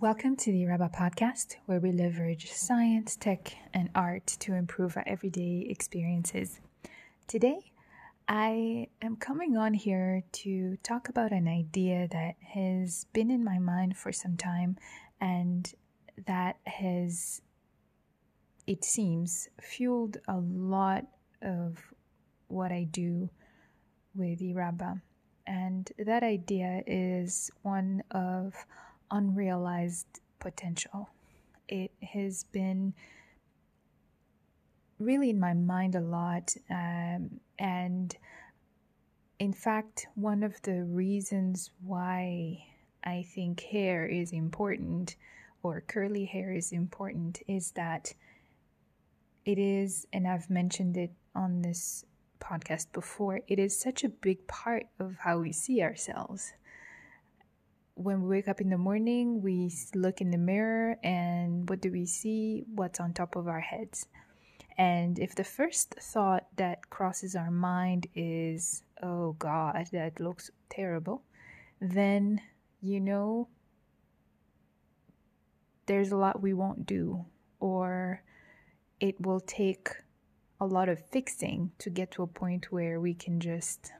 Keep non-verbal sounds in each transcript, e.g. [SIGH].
Welcome to the Iraba podcast, where we leverage science, tech, and art to improve our everyday experiences. Today, I am coming on here to talk about an idea that has been in my mind for some time and that has, it seems, fueled a lot of what I do with Iraba. And that idea is one of unrealized potential. It has been really in my mind a lot. Um, and in fact, one of the reasons why I think hair is important or curly hair is important is that it is, and I've mentioned it on this podcast before, it is such a big part of how we see ourselves when we wake up in the morning, we look in the mirror and what do we see? What's on top of our heads. And if the first thought that crosses our mind is, oh God, that looks terrible, then you know there's a lot we won't do, or it will take a lot of fixing to get to a point where we can just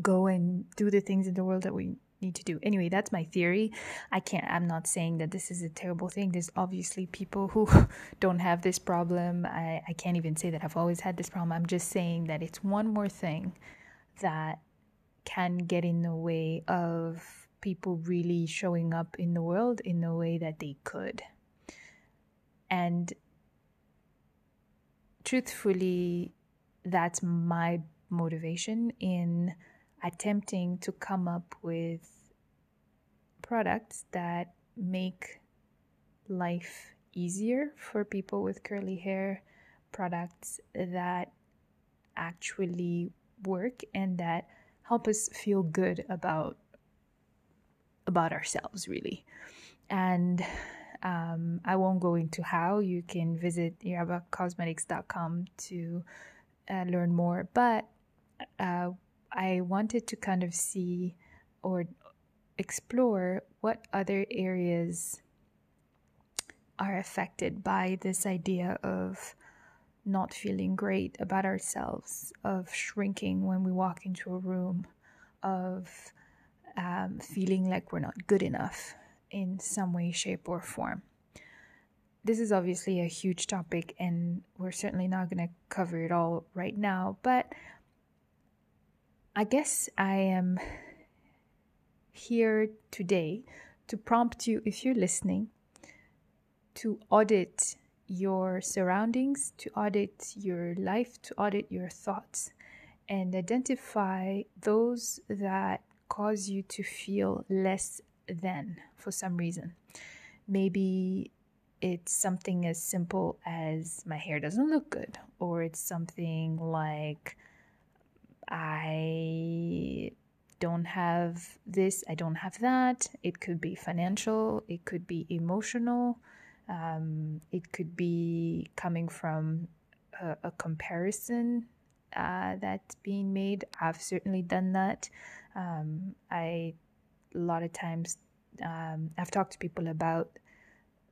go and do the things in the world that we need to do. Anyway, that's my theory. I can't, I'm not saying that this is a terrible thing. There's obviously people who [LAUGHS] don't have this problem. I, I can't even say that I've always had this problem. I'm just saying that it's one more thing that can get in the way of people really showing up in the world in the way that they could. And truthfully, that's my motivation in attempting to come up with products that make life easier for people with curly hair, products that actually work and that help us feel good about about ourselves really. And um, i won't go into how. You can visit irabacosmetics.com to uh, learn more. But uh, I wanted to kind of see or explore what other areas are affected by this idea of not feeling great about ourselves, of shrinking when we walk into a room, of um, feeling like we're not good enough in some way, shape, or form. This is obviously a huge topic, and we're certainly not going to cover it all right now, but I guess I am here today to prompt you, if you're listening, to audit your surroundings, to audit your life, to audit your thoughts, and identify those that cause you to feel less than for some reason. Maybe it's something as simple as my hair doesn't look good, or it's something like I don't have this, I don't have that. It could be financial, it could be emotional, um, it could be coming from a, a comparison uh, that's being made. I've certainly done that. Um, I, a lot of times, um, I've talked to people about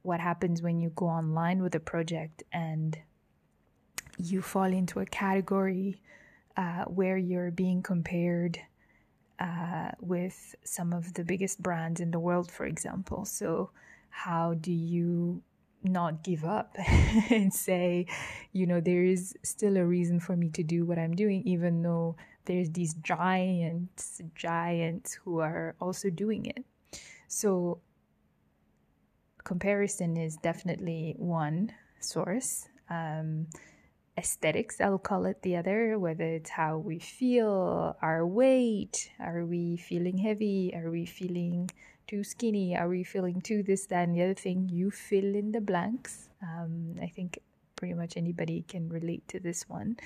what happens when you go online with a project and you fall into a category uh, where you're being compared uh, with some of the biggest brands in the world, for example. So, how do you not give up [LAUGHS] and say, you know, there is still a reason for me to do what I'm doing, even though there's these giants, giants who are also doing it. So, comparison is definitely one source. Um, aesthetics, I'll call it the other, whether it's how we feel, our weight, are we feeling heavy, are we feeling too skinny, are we feeling too this, that, and the other thing, you fill in the blanks. Um, I think pretty much anybody can relate to this one.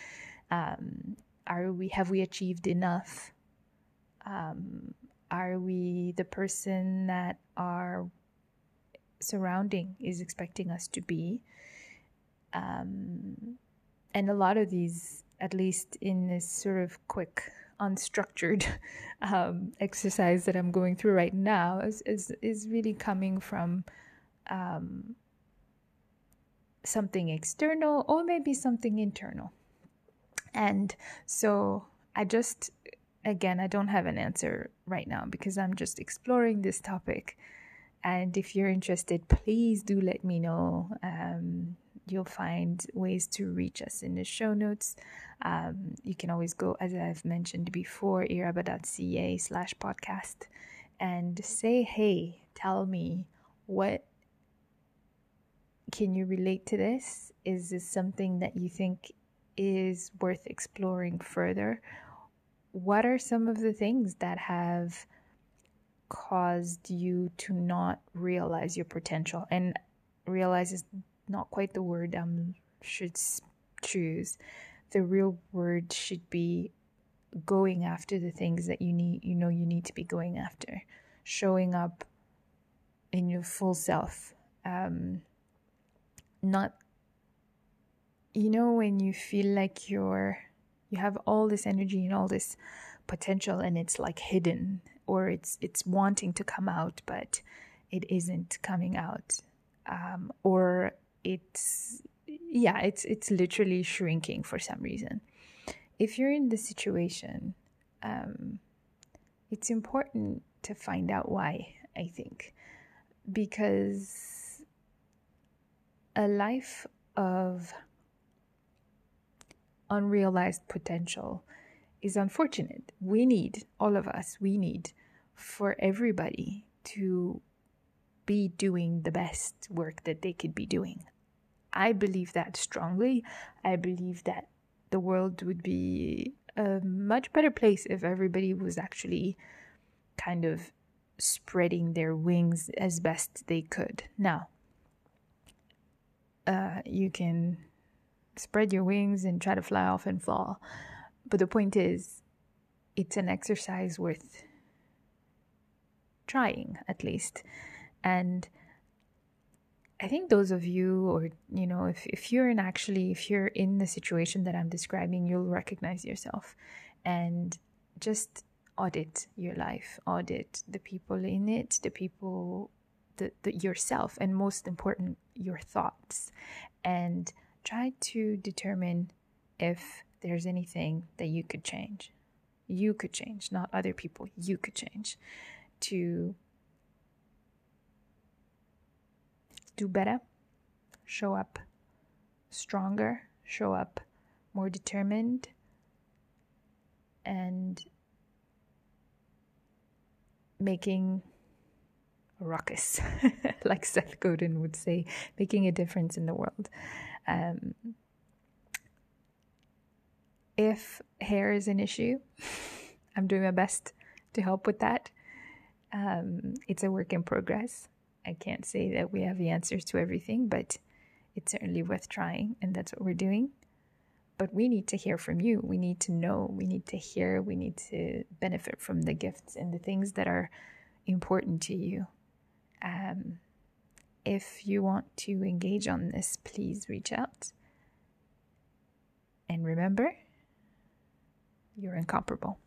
Um, are we, have we achieved enough? Um, are we the person that our surrounding is expecting us to be? Um, and a lot of these, at least in this sort of quick unstructured [LAUGHS] um, exercise that I'm going through right now is is, is really coming from um, something external or maybe something internal. And so I just, again, I don't have an answer right now because I'm just exploring this topic. And if you're interested, please do let me know. Um, you'll find ways to reach us in the show notes. Um, you can always go, as I've mentioned before, iraba.ca slash podcast and say, hey, tell me what can you relate to this? Is this something that you think is worth exploring further? What are some of the things that have caused you to not realize your potential? And realize is not quite the word um, should choose. The real word should be going after the things that you need you know you need to be going after showing up in your full self um, not you know when you feel like you're you have all this energy and all this potential and it's like hidden or it's it's wanting to come out but it isn't coming out um, or it's yeah it's it's literally shrinking for some reason if you're in this situation um, it's important to find out why i think because a life of unrealized potential is unfortunate. We need, all of us, we need for everybody to be doing the best work that they could be doing. I believe that strongly. I believe that the world would be a much better place if everybody was actually kind of spreading their wings as best they could. Now, uh, you can spread your wings and try to fly off and fall. But the point is, it's an exercise worth trying, at least. And I think those of you, or, you know, if, if you're in actually, if you're in the situation that I'm describing, you'll recognize yourself and just audit your life, audit the people in it, the people, the, the yourself, and most important, your thoughts. And try to determine if there's anything that you could change. You could change, not other people. You could change to do better, show up stronger, show up more determined, and making a ruckus, [LAUGHS] like Seth Godin would say, making a difference in the world. Um, if hair is an issue, [LAUGHS] I'm doing my best to help with that. Um, it's a work in progress. I can't say that we have the answers to everything, but it's certainly worth trying, and that's what we're doing. But we need to hear from you. We need to know. We need to hear. We need to benefit from the gifts and the things that are important to you. Um, if you want to engage on this, please reach out. And remember, you're incomparable.